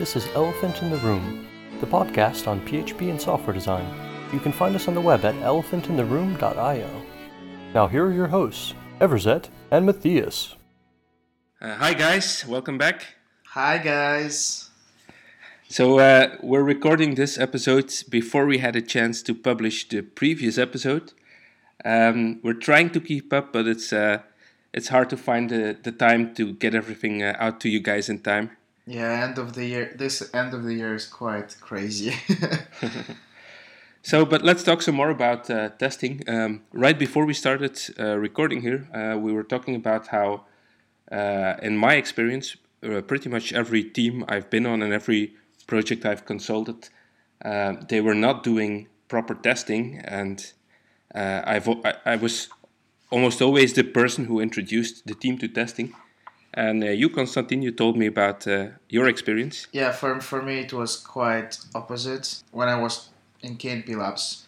This is Elephant in the Room, the podcast on PHP and software design. You can find us on the web at elephantintheroom.io. Now, here are your hosts, Everzet and Mathias. Uh, hi, guys. Welcome back. Hi, guys. So, uh, we're recording this episode before we had a chance to publish the previous episode. Um, we're trying to keep up, but it's uh, it's hard to find the, the time to get everything uh, out to you guys in time. Yeah, end of the year. This end of the year is quite crazy. So, but let's talk some more about uh, testing. Um, right before we started uh, recording here, uh, we were talking about how, uh, in my experience, uh, pretty much every team I've been on and every project I've consulted, uh, they were not doing proper testing, and I've I, I, was almost always the person who introduced the team to testing. And you, Konstantin, you told me about your experience. Yeah, for for me it was quite opposite. When I was in KNP Labs,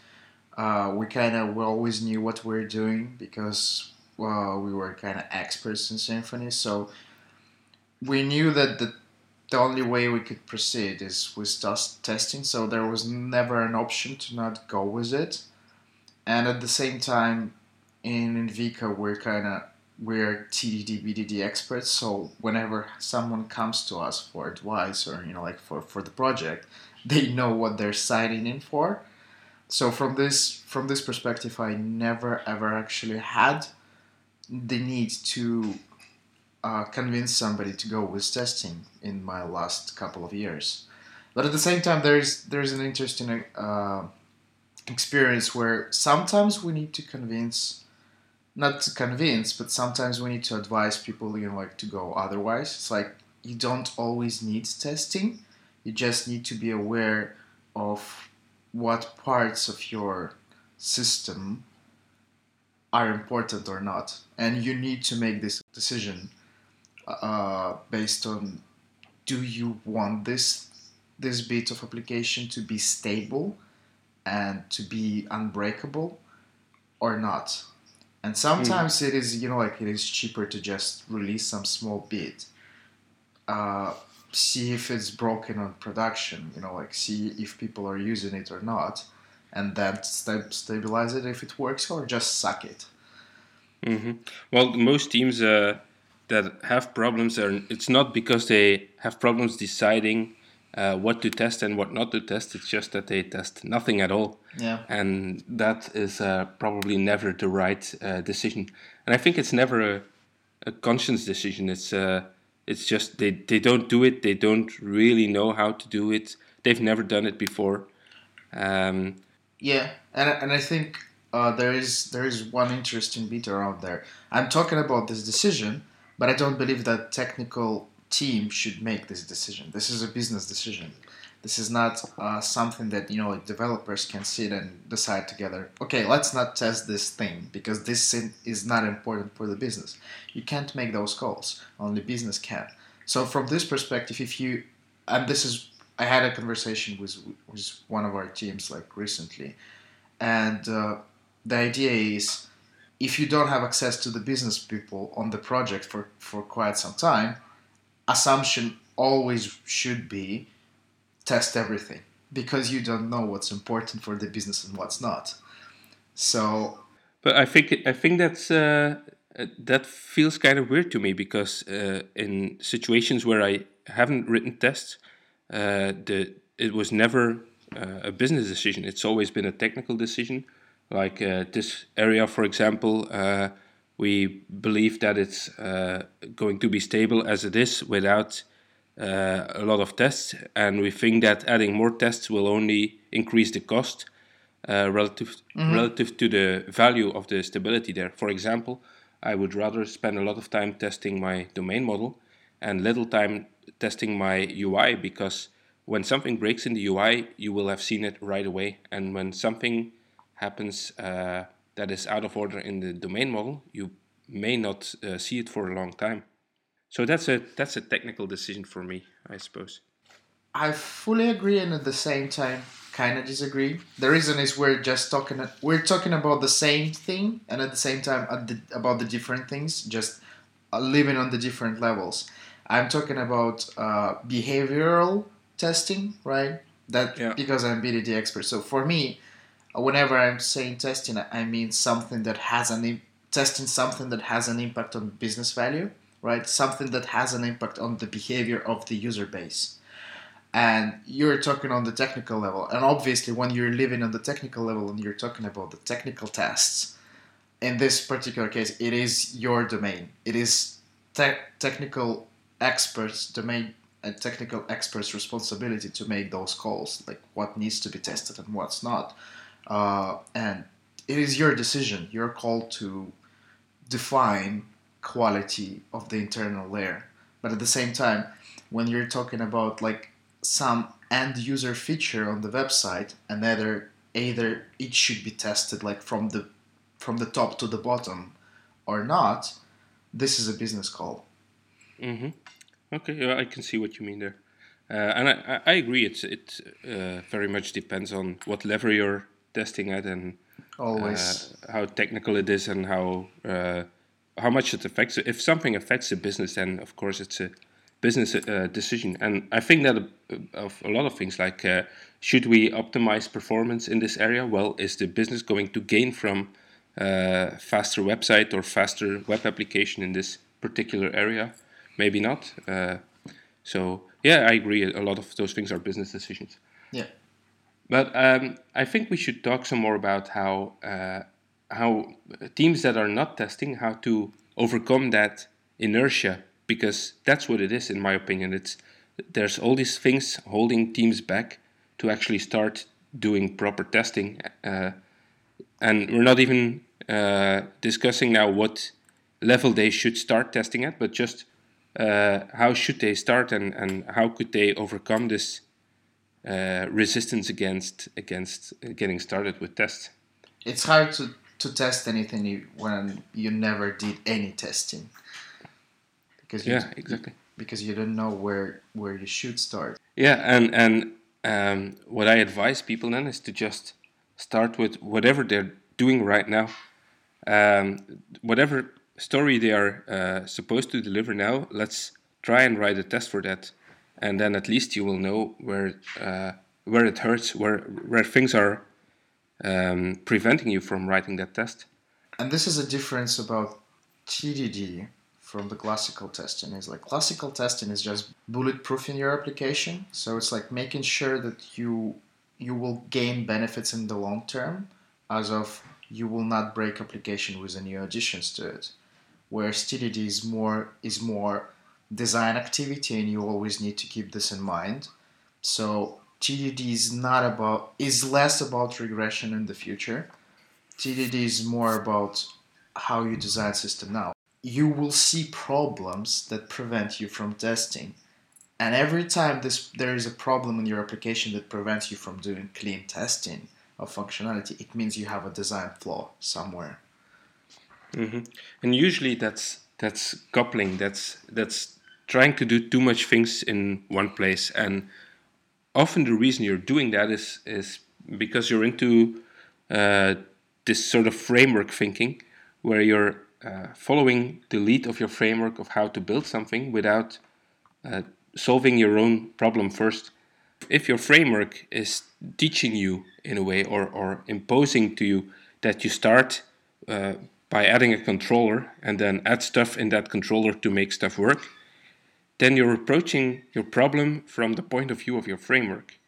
uh, we kind of we always knew what we are doing because well, we were kind of experts in Symfony. So we knew that the the only way we could proceed is with just testing. So there was never an option to not go with it. And at the same time, in Inviqa, we're kind of we're TDD BDD experts. So whenever someone comes to us for advice or you know like for for the project, they know what they're signing in for. So from this from this perspective, I never ever actually had the need to uh, convince somebody to go with testing in my last couple of years. But at the same time, there's there's an interesting uh, experience where sometimes we need to convince, not to convince, but sometimes we need to advise people, you know, like to go otherwise. It's like you don't always need testing you just need to be aware of what parts of your system are important or not. And you need to make this decision uh, based on do you want this this bit of application to be stable and to be unbreakable or not. And sometimes mm. it is, you know, like it is cheaper to just release some small bit. Uh, see if it's broken on production you know like see if people are using it or not and then st- stabilize it if it works or just suck it mm-hmm. well most teams uh, that have problems are it's not because they have problems deciding uh, what to test and what not to test it's just that they test nothing at all yeah and that is uh, probably never the right uh, decision and i think it's never a, a conscious decision it's uh, it's just they, they don't do it. They don't really know how to do it. They've never done it before. Um, yeah, and and I think uh, there is there is one interesting bit around there. I'm talking about this decision, but I don't believe that technical team should make this decision. This is a business decision. This is not uh, something that you know developers can sit and decide together. Okay, let's not test this thing because this is not important for the business. You can't make those calls. Only business can. So from this perspective, if you and this is I had a conversation with with one of our teams like recently, and uh, the idea is if you don't have access to the business people on the project for for quite some time, assumption always should be test everything because you don't know what's important for the business and what's not. So, but I think I think that's uh, that feels kind of weird to me because uh, in situations where I haven't written tests, uh, the it was never uh, a business decision. It's always been a technical decision. Like uh, this area, for example, uh, we believe that it's going to be stable as it is without uh, a lot of tests, and we think that adding more tests will only increase the cost uh, relative mm-hmm. relative to the value of the stability there. For example, I would rather spend a lot of time testing my domain model and little time testing my UI because when something breaks in the UI, you will have seen it right away, and when something happens uh, that is out of order in the domain model, you may not uh, see it for a long time. So that's a that's a technical decision for me, I suppose. I fully agree, and at the same time, kind of disagree. The reason is we're just talking we're talking about the same thing, and at the same time the, about the different things, just uh, living on the different levels. I'm talking about uh, behavioral testing, right? That Yeah. because I'm BDD expert. So for me, whenever I'm saying testing, I mean something that has an im- testing something that has an impact on business value, right? Something that has an impact on the behavior of the user base. And you're talking on the technical level, and obviously, when you're living on the technical level and you're talking about the technical tests, in this particular case, it is your domain. It is te- technical experts domain and technical experts' responsibility to make those calls, like what needs to be tested and what's not. Uh, and it is your decision, your call to define quality of the internal layer. But at the same time, when you're talking about like some end user feature on the website, and either either it should be tested like from the from the top to the bottom or not, this is a business call. Mm-hmm. Okay, yeah, I can see what you mean there, uh, and I, I I agree. It's it uh, very much depends on what level you're testing it and Always. uh, how technical it is and how uh, how much it affects. If something affects the business, then of course it's a business uh, decision. And I think that uh, of a lot of things like uh, should we optimize performance in this area? Well, is the business going to gain from uh, faster website or faster web application in this particular area? Maybe not. Uh, so yeah, I agree. A lot of those things are business decisions. yeah. But um, I think we should talk some more about how uh, how teams that are not testing how to overcome that inertia because that's what it is in my opinion. It's there's all these things holding teams back to actually start doing proper testing, uh, and we're not even uh, discussing now what level they should start testing at, but just uh, how should they start and, and how could they overcome this uh, resistance against against getting started with tests. It's hard to, to test anything you- when you never did any testing. Because you, Yeah, exactly. because you don't know where where you should start. Yeah, and and um, what I advise people then is to just start with whatever they're doing right now, um, whatever story they are uh, supposed to deliver now. Let's try and write a test for that, and then at least you will know where uh, where it hurts, where where things are um, preventing you from writing that test. And this is a difference about TDD from the classical testing. Is like classical testing is just bulletproofing your application. So it's like making sure that you you will gain benefits in the long term, as of you will not break application with any additions to it. Whereas TDD is more is more design activity, and you always need to keep this in mind. So TDD is not about is less about regression in the future. TDD is more about how you design system now. You will see problems that prevent you from testing. And every time this there is a problem in your application that prevents you from doing clean testing of functionality, it means you have a design flaw somewhere. Mm-hmm. and usually that's that's coupling that's that's trying to do too much things in one place. And often the reason you're doing that is is because you're into uh, this sort of framework thinking where you're uh, following the lead of your framework of how to build something without uh, solving your own problem first. If your framework is teaching you in a way or, or imposing to you that you start uh, by adding a controller and then add stuff in that controller to make stuff work, then you're approaching your problem from the point of view of your framework.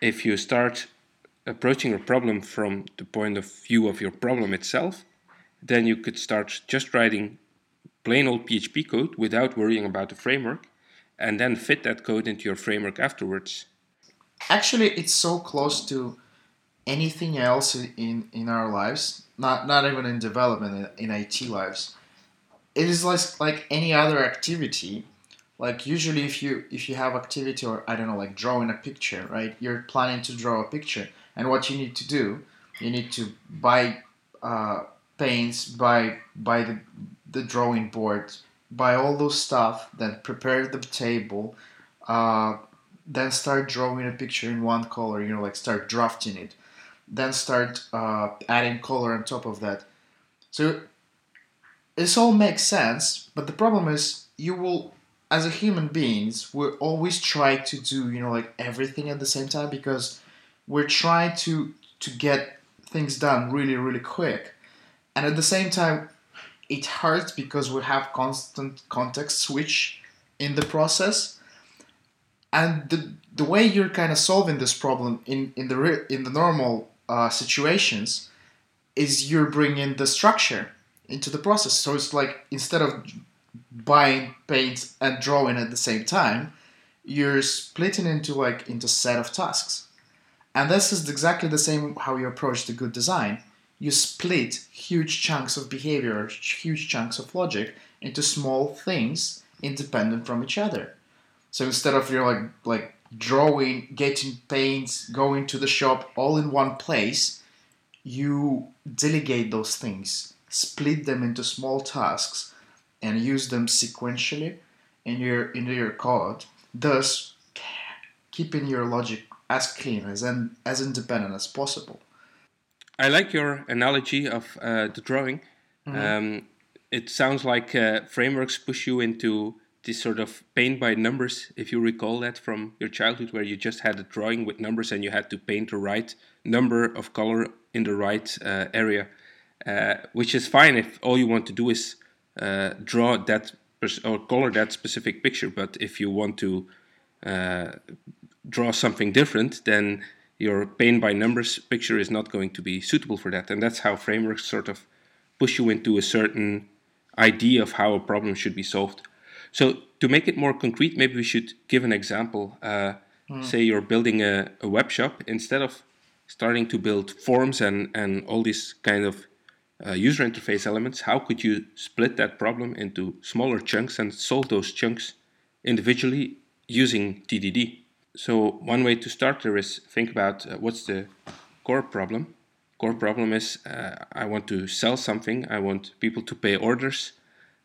If you start approaching your problem from the point of view of your problem itself, then you could start just writing plain old PHP code without worrying about the framework and then fit that code into your framework afterwards. Actually, it's so close to anything else in, in our lives, not, not even in development, in, in IT lives. It is like, like any other activity. Like usually if you if you have activity or I don't know like drawing a picture, right? You're planning to draw a picture, and what you need to do, you need to buy uh, paints, buy buy the the drawing board, buy all those stuff, then prepare the table, uh, then start drawing a picture in one color. You know, like start drafting it, then start uh, adding color on top of that. So this all makes sense, but the problem is you will as a human beings, we always try to do you know like everything at the same time because we're trying to to get things done really really quick, and at the same time, it hurts because we have constant context switch in the process, and the the way you're kind of solving this problem in in the in the normal uh, situations is you're bringing the structure into the process. So it's like instead of buying paint and drawing at the same time, you're splitting into like into set of tasks. And this is exactly the same how you approach the good design. You split huge chunks of behavior, huge chunks of logic into small things independent from each other. So instead of you're like like drawing, getting paint, going to the shop all in one place, you delegate those things, split them into small tasks, and use them sequentially in your in your code, thus keeping your logic as clean as and as independent as possible. I like your analogy of uh, the drawing. Mm-hmm. Um, it sounds like uh, frameworks push you into this sort of paint by numbers, if you recall that from your childhood, where you just had a drawing with numbers and you had to paint the right number of color in the right uh, area, uh, which is fine if all you want to do is uh, draw that or color that specific picture. But if you want to uh, draw something different, then your paint by numbers picture is not going to be suitable for that. And that's how frameworks sort of push you into a certain idea of how a problem should be solved. So to make it more concrete, maybe we should give an example. Uh, mm. Say you're building a, a web shop instead of starting to build forms and, and all these kind of uh, user interface elements, how could you split that problem into smaller chunks and solve those chunks individually using TDD? So one way to start there is think about uh, what's the core problem. Core problem is uh, I want to sell something. I want people to pay orders.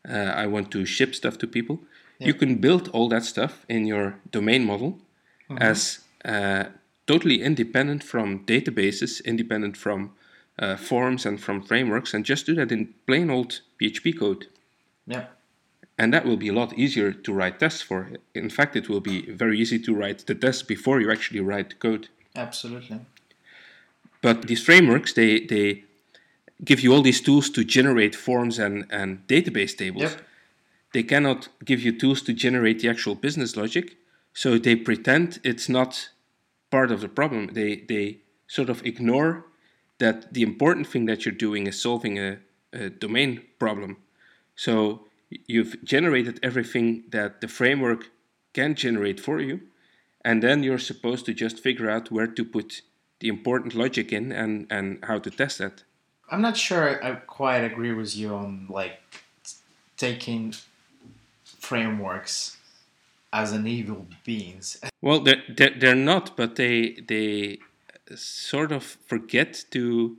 Uh, I want to ship stuff to people. Yeah. You can build all that stuff in your domain model mm-hmm. as uh, totally independent from databases, independent from uh, forms and from frameworks, and just do that in plain old PHP code. Yeah. And that will be a lot easier to write tests for. In fact, it will be very easy to write the tests before you actually write the code. Absolutely. But these frameworks, they, they give you all these tools to generate forms and, and database tables. Yep. They cannot give you tools to generate the actual business logic. So they pretend it's not part of the problem. They, they sort of ignore that the important thing that you're doing is solving a, a domain problem. So you've generated everything that the framework can generate for you, and then you're supposed to just figure out where to put the important logic in and, and how to test that. I'm not sure I quite agree with you on like taking frameworks as an evil beings. Well, they're, they're, they're not, but they they sort of forget to,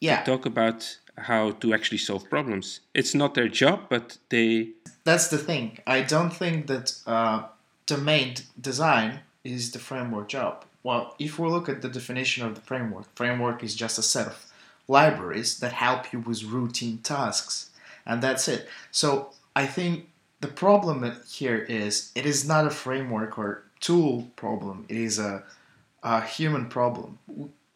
yeah. to talk about how to actually solve problems. It's not their job, but they. That's the thing. I don't think that uh, domain design is the framework job. Well, if we look at the definition of the framework, framework is just a set of libraries that help you with routine tasks, and that's it. So I think the problem here is it is not a framework or tool problem. It is a a human problem.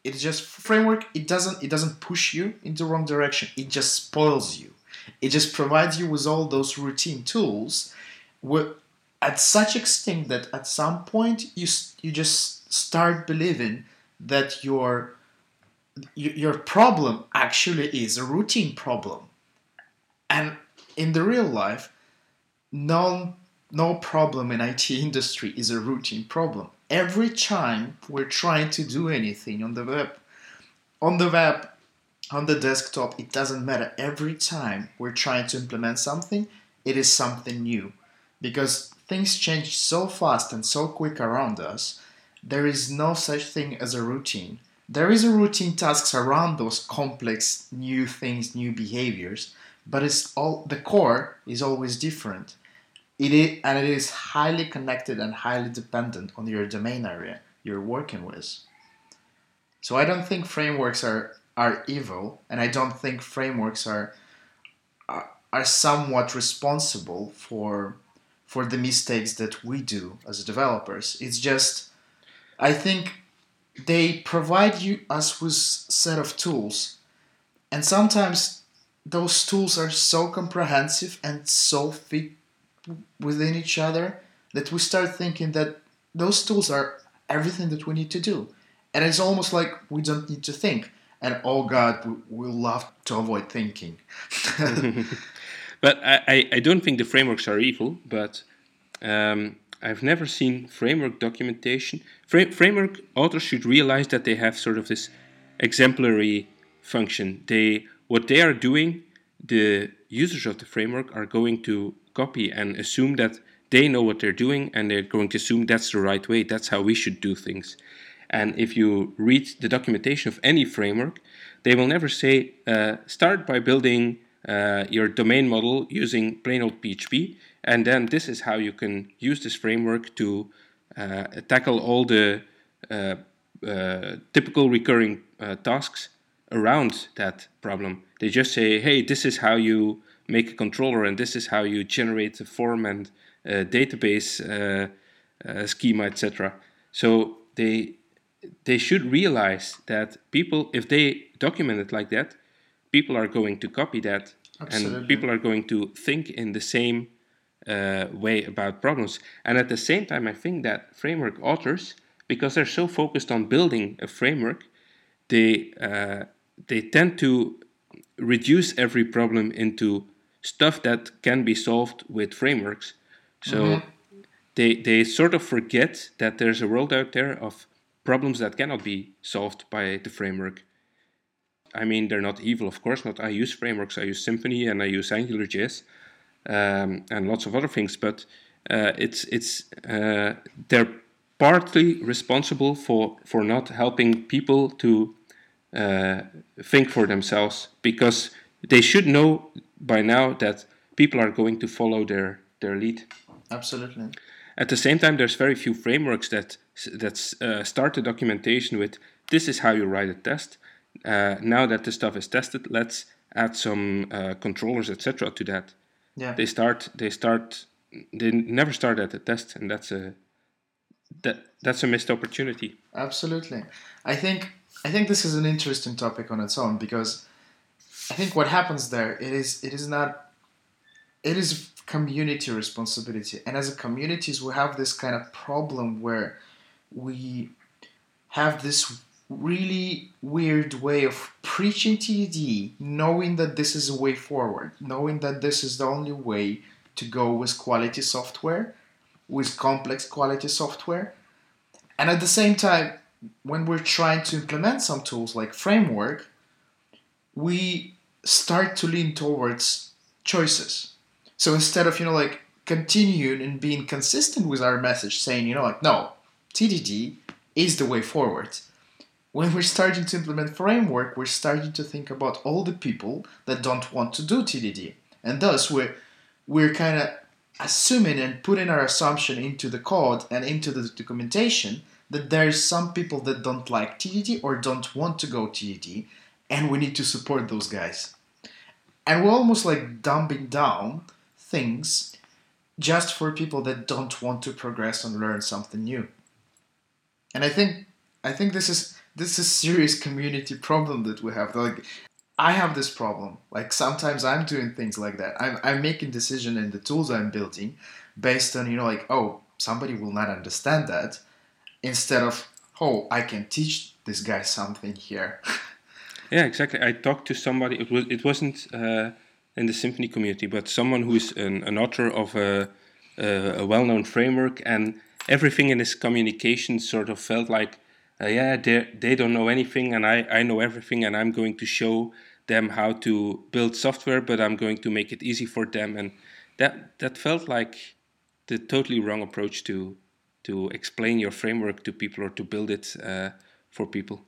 It's just framework. It doesn't it doesn't push you into the wrong direction. It just spoils you. It just provides you with all those routine tools, with, at such extent that at some point you you just start believing that your your problem actually is a routine problem, and in the real life, no no problem in IT industry is a routine problem every time we're trying to do anything on the web, on the web, on the desktop, it doesn't matter. Every time we're trying to implement something, it is something new. Because things change so fast and so quick around us, there is no such thing as a routine. There is a routine tasks around those complex new things, new behaviors, but it's all the core is always different. It is, and it is highly connected and highly dependent on your domain area you're working with. So I don't think frameworks are, are evil, and I don't think frameworks are, are, are somewhat responsible for, for the mistakes that we do as developers. It's just, I think they provide you us with set of tools, and sometimes those tools are so comprehensive and so fit within each other that we start thinking that those tools are everything that we need to do. And it's almost like we don't need to think. And oh God, we, we love to avoid thinking. but I, I don't think the frameworks are evil, but um, I've never seen framework documentation. Fra- framework authors should realize that they have sort of this exemplary function. They what they are doing, the users of the framework are going to copy and assume that they know what they're doing and they're going to assume that's the right way. That's how we should do things. And if you read the documentation of any framework, they will never say uh, start by building uh, your domain model using plain old PHP, and then this is how you can use this framework to uh, tackle all the uh, uh, typical recurring uh, tasks around that problem. They just say, hey, this is how you make a controller, and this is how you generate a form and a database schema, etc. So they they should realize that people, if they document it like that, people are going to copy that, Absolutely. and people are going to think in the same uh, way about problems. And at the same time, I think that framework authors, because they're so focused on building a framework, they uh, they tend to reduce every problem into stuff that can be solved with frameworks. So mm-hmm. they they sort of forget that there's a world out there of problems that cannot be solved by the framework. I mean, they're not evil, of course not. I use frameworks. I use Symfony and I use AngularJS um, and lots of other things. But uh, it's it's uh, they're partly responsible for for not helping people to uh, think for themselves because they should know by now that people are going to follow their their lead. Absolutely. At the same time, there's very few frameworks that that uh, start the documentation with this is how you write a test. Uh, now that the stuff is tested, let's add some uh, controllers, etc. to that. Yeah. They start. They start. They never start at the test, and that's a that that's a missed opportunity. Absolutely, I think I think this is an interesting topic on its own because I think what happens there it is it is not it is community responsibility, and as a communities we have this kind of problem where we have this really weird way of preaching TDD, knowing that this is a way forward, knowing that this is the only way to go with quality software, with complex quality software. And at the same time, when we're trying to implement some tools like framework, we start to lean towards choices. So instead of, you know, like continuing and being consistent with our message, saying, you know, like, no, TDD is the way forward when we're starting to implement framework, we're starting to think about all the people that don't want to do TDD. And thus, we're, we're kind of assuming and putting our assumption into the code and into the documentation that there's some people that don't like TDD or don't want to go TDD, and we need to support those guys. And we're almost like dumbing down things just for people that don't want to progress and learn something new. And I think I think this is this is serious community problem that we have. Like, I have this problem. Like sometimes I'm doing things like that. I'm I'm making decision in the tools I'm building based on you know like oh somebody will not understand that instead of oh I can teach this guy something here. yeah, exactly. I talked to somebody. It was it wasn't uh, in the Symfony community, but someone who is an, an author of a, a, a well-known framework, and everything in his communication sort of felt like uh, yeah, they they don't know anything, and I I know everything, and I'm going to show them how to build software, but I'm going to make it easy for them, and that that felt like the totally wrong approach to to explain your framework to people or to build it uh, for people.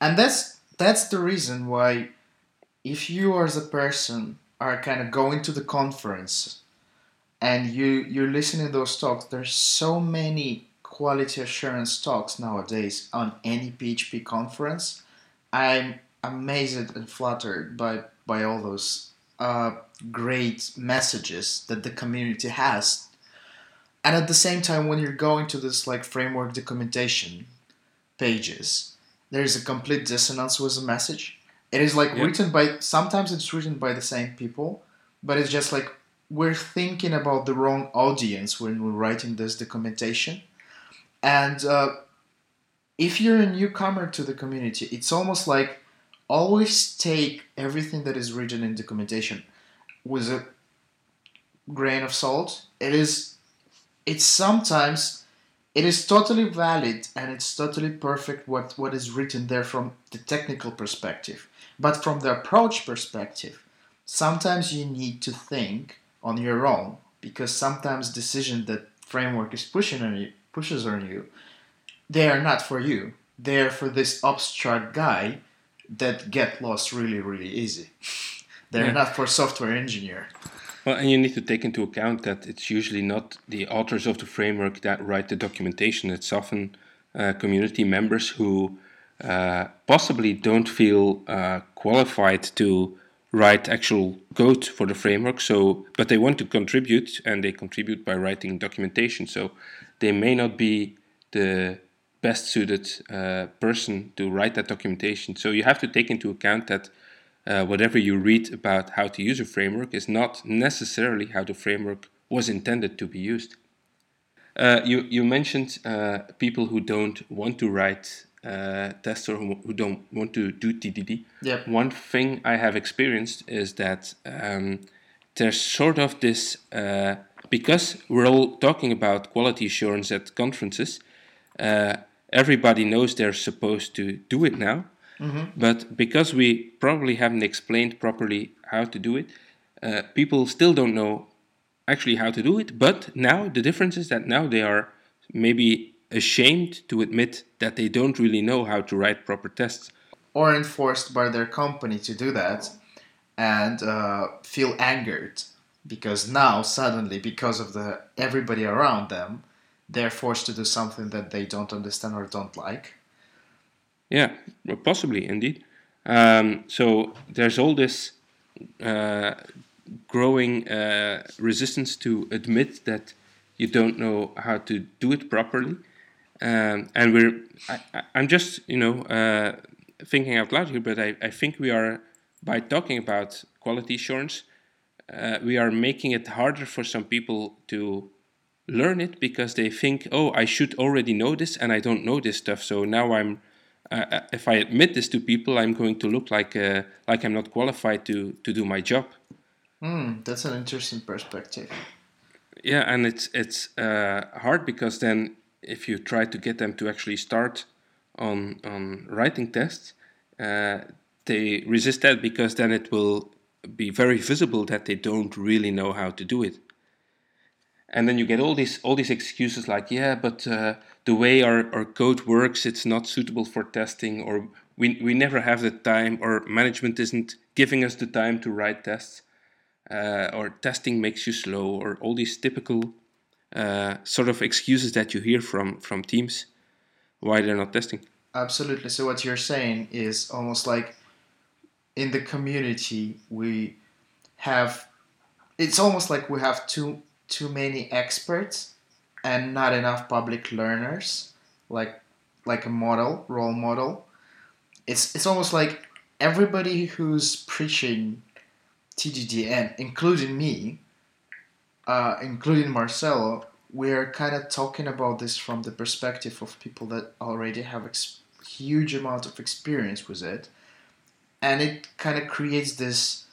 And that's that's the reason why, if you as a person are kind of going to the conference, and you you're listening to those talks, there's so many quality assurance talks nowadays on any PHP conference, I'm amazed and flattered by by all those uh, great messages that the community has. And at the same time when you're going to this like framework documentation pages there's a complete dissonance with the message. It is like Yeah. written by sometimes it's written by the same people but it's just like we're thinking about the wrong audience when we're writing this documentation. And uh, if you're a newcomer to the community it's almost like always take everything that is written in documentation with a grain of salt. It is it's sometimes it is totally valid and it's totally perfect what what is written there from the technical perspective. But from the approach perspective sometimes you need to think on your own because sometimes decision that framework is pushing on you pushes on you they are not for you. They're for this abstract guy that get lost really really easy. They're Yeah. not for software engineer Well, and you need to take into account that it's usually not the authors of the framework that write the documentation. It's often uh, community members who uh, possibly don't feel uh, qualified to write actual code for the framework. So, but they want to contribute, and they contribute by writing documentation. So, they may not be the best suited uh, person to write that documentation. So, you have to take into account that uh, whatever you read about how to use a framework is not necessarily how the framework was intended to be used. Uh, you, you mentioned uh, people who don't want to write uh, tests or who, don't want to do TDD. Yep. One thing I have experienced is that um, there's sort of this, uh, because we're all talking about quality assurance at conferences, uh, everybody knows they're supposed to do it now. But because we probably haven't explained properly how to do it, uh, people still don't know actually how to do it. But now the difference is that now they are maybe ashamed to admit that they don't really know how to write proper tests. or enforced by their company to do that and uh, feel angered because now suddenly because of the everybody around them they're forced to do something that they don't understand or don't like Yeah, possibly indeed. Um, so there's all this uh, growing uh, resistance to admit that you don't know how to do it properly, um, and we're. I, I'm just you know uh, thinking out loud here, but I, I think we are by talking about quality assurance, uh, we are making it harder for some people to learn it because they think, oh, I should already know this, and I don't know this stuff. So now I'm, if I admit this to people, I'm going to look like uh, like I'm not qualified to to do my job. hmm that's an interesting perspective Yeah, and it's it's uh, hard because then if you try to get them to actually start on on writing tests, uh, they resist that because then it will be very visible that they don't really know how to do it. And then you get all these all these excuses like, yeah, but uh, the way our, our code works, it's not suitable for testing, or we we never have the time, or management isn't giving us the time to write tests uh, or testing makes you slow, or all these typical uh, sort of excuses that you hear from from teams why they're not testing. Absolutely. So what you're saying is almost like in the community we have it's almost like we have too too many experts and not enough public learners like like a model role model. It's it's almost like everybody who's preaching TDD and including me uh, including Marcello we're kind of talking about this from the perspective of people that already have ex- huge amount of experience with it. And it kind of creates this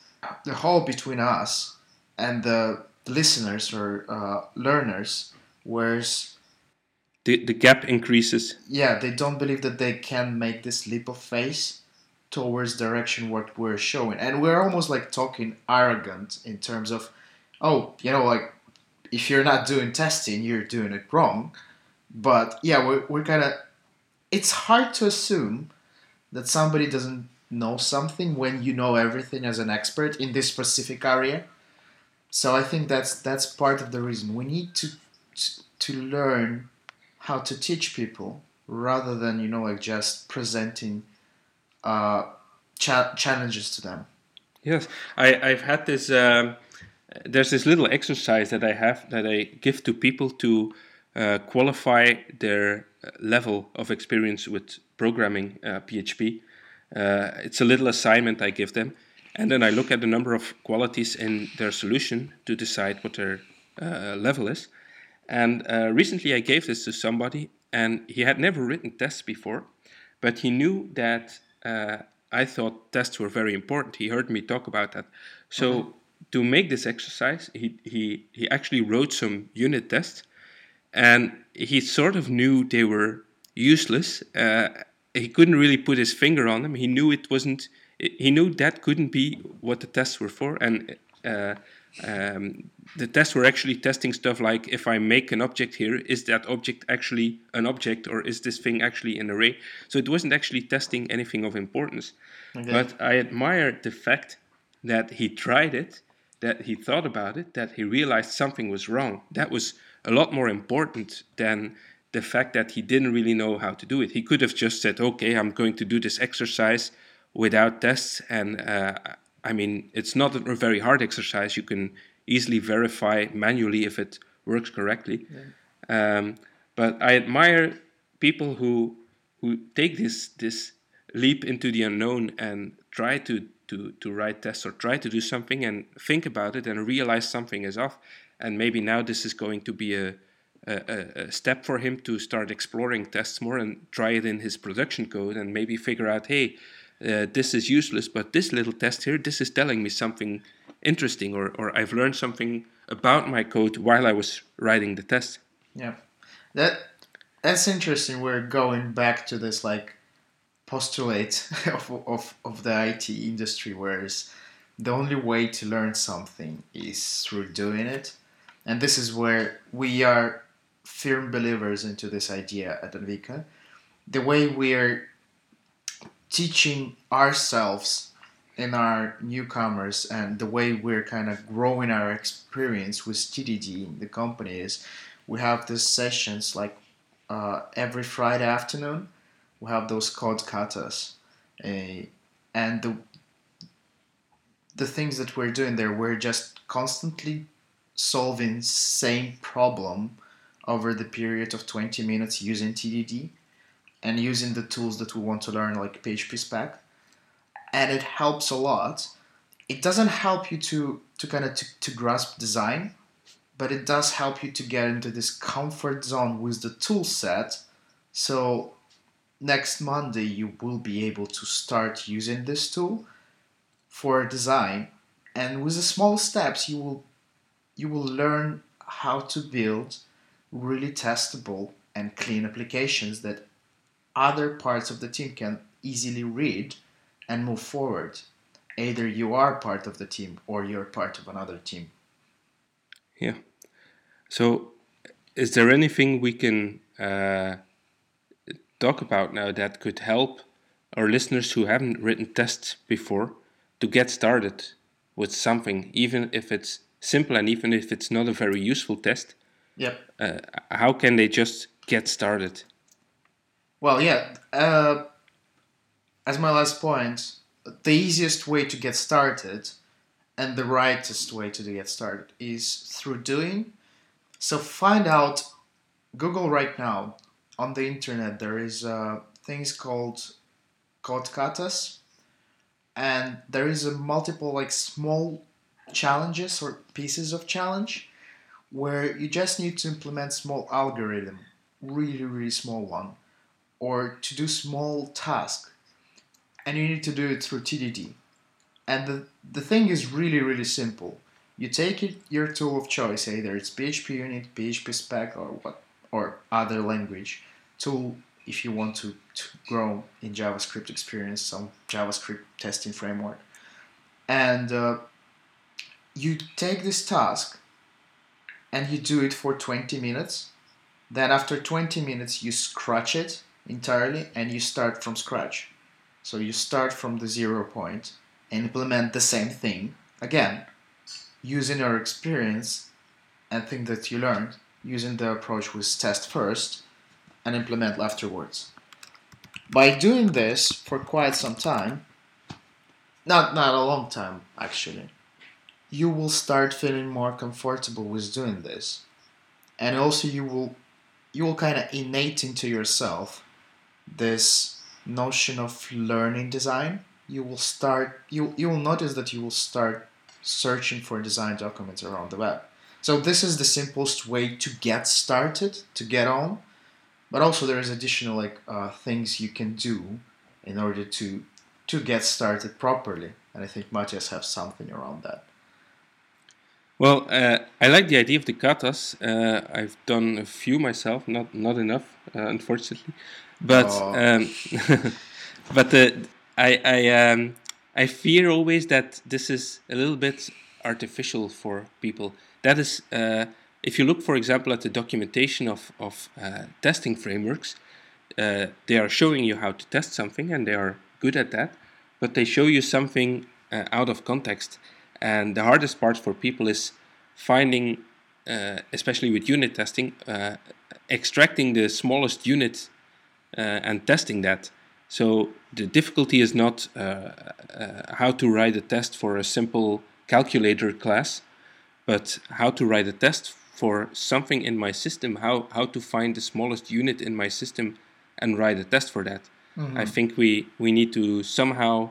the hole between us and the listeners or uh, learners whereas The the gap increases. yeah they don't believe that they can make this leap of faith towards direction what we're showing. And we're almost like talking arrogant in terms of oh you know like if you're not doing testing you're doing it wrong. But yeah we're, we're kind of it's hard to assume that somebody doesn't know something when you know everything as an expert in this specific area. So i think that's that's part of the reason. We need to to, learn how to teach people rather than you know like just presenting uh, cha- challenges to them Yes, I I've had this um, there's this little exercise that I have that I give to people to uh, qualify their uh, level of experience with programming uh, PHP. Uh, it's a little assignment I give them, and then I look at the number of qualities in their solution to decide what their uh, level is. And uh, recently I gave this to somebody, and he had never written tests before, but he knew that I thought tests were very important. He heard me talk about that. So mm-hmm. to make this exercise, he, he, he actually wrote some unit tests and he sort of knew they were useless. Uh, he couldn't really put his finger on them. He knew it wasn't. He knew that couldn't be what the tests were for, and uh, um, the tests were actually testing stuff like if I make an object here, is that object actually an object or is this thing actually an array? So it wasn't actually testing anything of importance. Okay. But I admire the fact that he tried it, that he thought about it, that he realized something was wrong. That was a lot more important than the fact that he didn't really know how to do it. He could have just said, okay, I'm going to do this exercise without tests and uh, I mean, it's not a very hard exercise. You can easily verify manually if it works correctly. Yeah. Um, but I admire people who who take this this leap into the unknown and try to to to write tests or try to do something and think about it and realize something is off. And maybe now this is going to be a a, a, step for him to start exploring tests more and try it in his production code and maybe figure out, hey, uh, this is useless, but this little test here, this is telling me something interesting, or, or I've learned something about my code while I was writing the test. Yeah, that that's interesting. We're going back to this like postulate of, of, of the IT industry, whereas the only way to learn something is through doing it. And this is where we are firm believers into this idea at Inviqa. The way we're teaching ourselves and our newcomers and the way we're kind of growing our experience with TDD in the company is we have these sessions like uh, every Friday afternoon. We have those code katas, uh, and the the things that we're doing there, we're just constantly solving same problem over the period of 20 minutes using TDD and using the tools that we want to learn, like PhpSpec, and it helps a lot. It doesn't help you to to kind of to, to grasp design, but it does help you to get into this comfort zone with the tool set. So next Monday you will be able to start using this tool for design, and with the small steps you will you will learn how to build really testable and clean applications that other parts of the team can easily read and move forward. Either you are part of the team or you're part of another team. Yeah. So, is there anything we can uh, talk about now that could help our listeners who haven't written tests before to get started with something, even if it's simple and even if it's not a very useful test? Yep. Uh, how can they just get started? Well, yeah. Uh, as my last point, the easiest way to get started and the rightest way to get started is through doing. So find out. Google right now on the internet. There is uh, things called code katas, and there is a multiple like small challenges or pieces of challenge where you just need to implement small algorithm, really really small one or to do small task and you need to do it through TDD. And the, the thing is really, really simple. You take it, your tool of choice, either it's PHP unit, PhpSpec, or what, or other language tool if you want to, to grow in JavaScript experience, some JavaScript testing framework. And uh, you take this task and you do it for 20 minutes. Then after 20 minutes, you scratch it entirely and you start from scratch. So you start from the zero point and implement the same thing again, using your experience and thing that you learned, using the approach with test first and implement afterwards. By doing this for quite some time, not not a long time actually, you will start feeling more comfortable with doing this. And also you will you will kind of innate into yourself this notion of learning design. You will start you you will notice that you will start searching for design documents around the web. So this is the simplest way to get started, to get on. But also there is additional like uh, things you can do in order to to get started properly. And I think Mathias has something around that. Well, uh, I like the idea of the katas. Uh, I've done a few myself, not not enough, uh, unfortunately. But Oh. um, but uh, I I um, I fear always that this is a little bit artificial for people. That is, uh, if you look, for example, at the documentation of of uh, testing frameworks, uh, they are showing you how to test something, and they are good at that. But they show you something uh, out of context, and the hardest part for people is finding, uh, especially with unit testing, uh, extracting the smallest unit and testing that. So the difficulty is not uh, uh, how to write a test for a simple calculator class, but how to write a test for something in my system, how, how to find the smallest unit in my system and write a test for that. I think we, we need to somehow,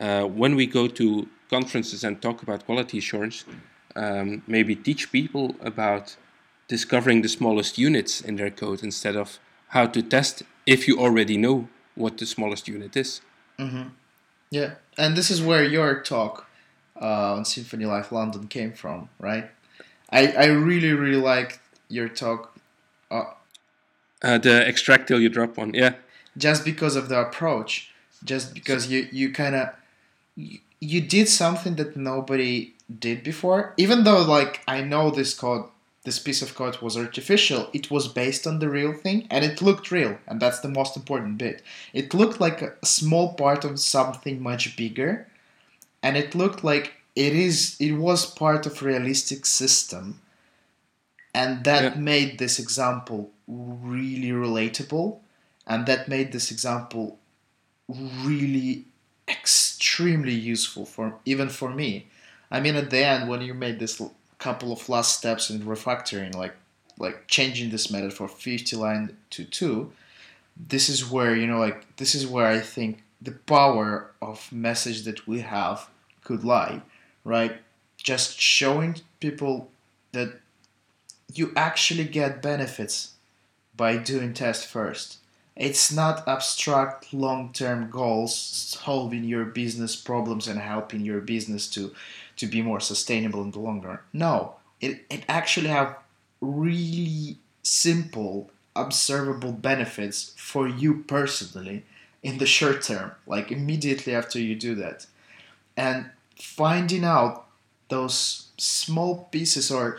uh, when we go to conferences and talk about quality assurance, um, maybe teach people about discovering the smallest units in their code instead of how to test if you already know what the smallest unit is. Yeah, and this is where your talk uh, on Symfony Live London came from, right? I, I really really like your talk uh, Uh, the extract till you drop one, yeah. just because of the approach, just because you you kind of you, you did something that nobody did before. Even though like I know this code, this piece of code was artificial, it was based on the real thing, and it looked real, and that's the most important bit. It looked like a small part of something much bigger, and it looked like it is it was part of a realistic system and that Yeah. made this example really relatable and that made this example really extremely useful for even for me i mean at the end when you made this couple of last steps in refactoring like like changing this method for 50 line to 2 this is where you know like this is where i think the power of message that we have could lie right? Just showing people that you actually get benefits by doing test first it's not abstract long-term goals solving your business problems and helping your business to to be more sustainable in the long run. No it, it actually have really simple observable benefits for you personally in the short term like immediately after you do that. And finding out those small pieces or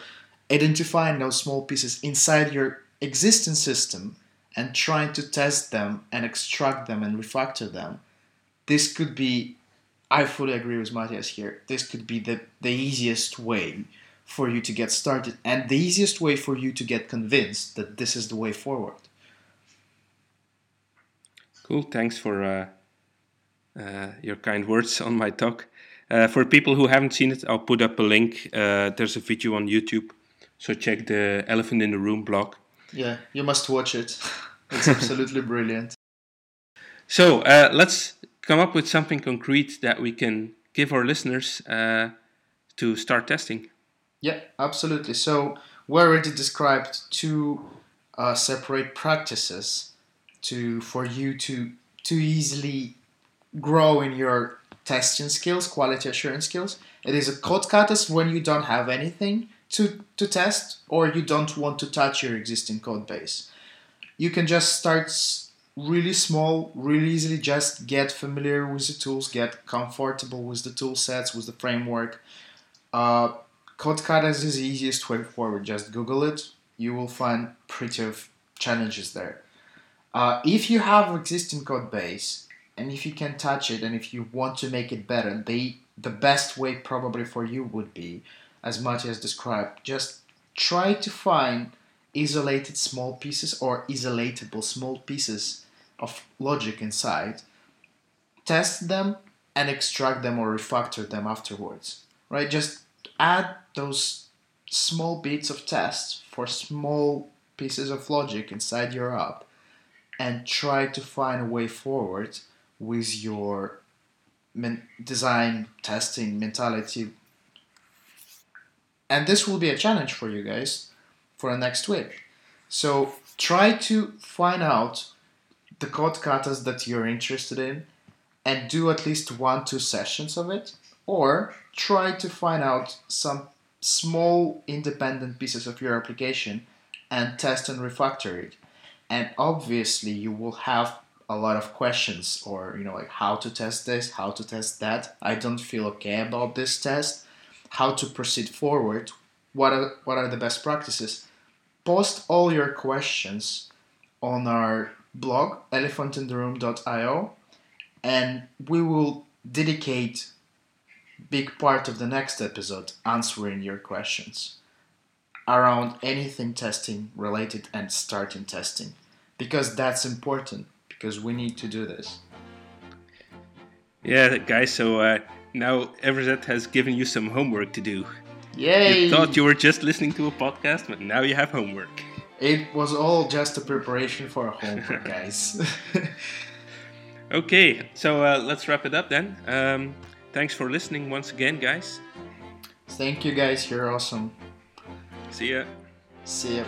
identifying those small pieces inside your existing system and trying to test them and extract them and refactor them this could be i fully agree with mathias here this could be the, the easiest way for you to get started and the easiest way for you to get convinced that this is the way forward Cool. Thanks for uh, uh, your kind words on my talk. Uh, for people who haven't seen it, I'll put up a link. Uh, there's a video on YouTube, so check the Elephant in the Room blog. Yeah you must watch it it's absolutely brilliant So uh, let's come up with something concrete that we can give our listeners uh, to start testing. Yeah, absolutely. So we already described two uh, separate practices to for you to to easily grow in your testing skills, quality assurance skills. It is a code katas when you don't have anything to to test or you don't want to touch your existing code base. You can just start really small, really easily. Just get familiar with the tools, get comfortable with the tool sets, with the framework. Uh, is the easiest way forward. Just Google it. You will find pretty of challenges there. Uh, if you have existing code base and if you can touch it and if you want to make it better, the the best way probably for you would be, as Mathias described, just try to find isolated small pieces or isolatable small pieces of logic inside, test them and extract them or refactor them afterwards. Right? Just add those small bits of tests for small pieces of logic inside your app and try to find a way forward with your men- design testing mentality. And this will be a challenge for you guys for the next week. So try to find out the code katas that you're interested in and do at least one, two sessions of it, or try to find out some small independent pieces of your application and test and refactor it. And obviously, you will have a lot of questions or you know like how to test this how to test that i don't feel okay about this test how to proceed forward what are what are the best practices post all your questions on our blog elephantintheroom.io and we will dedicate big part of the next episode answering your questions around anything testing related and starting testing because that's important because we need to do this Yeah, guys. So uh, now Everzet has given you some homework to do. yay You thought you were just listening to a podcast, but now you have homework. it was all just a preparation for a homework guys Okay, so uh, let's wrap it up then. Um, thanks for listening once again, guys. thank you guys you're awesome See ya. see ya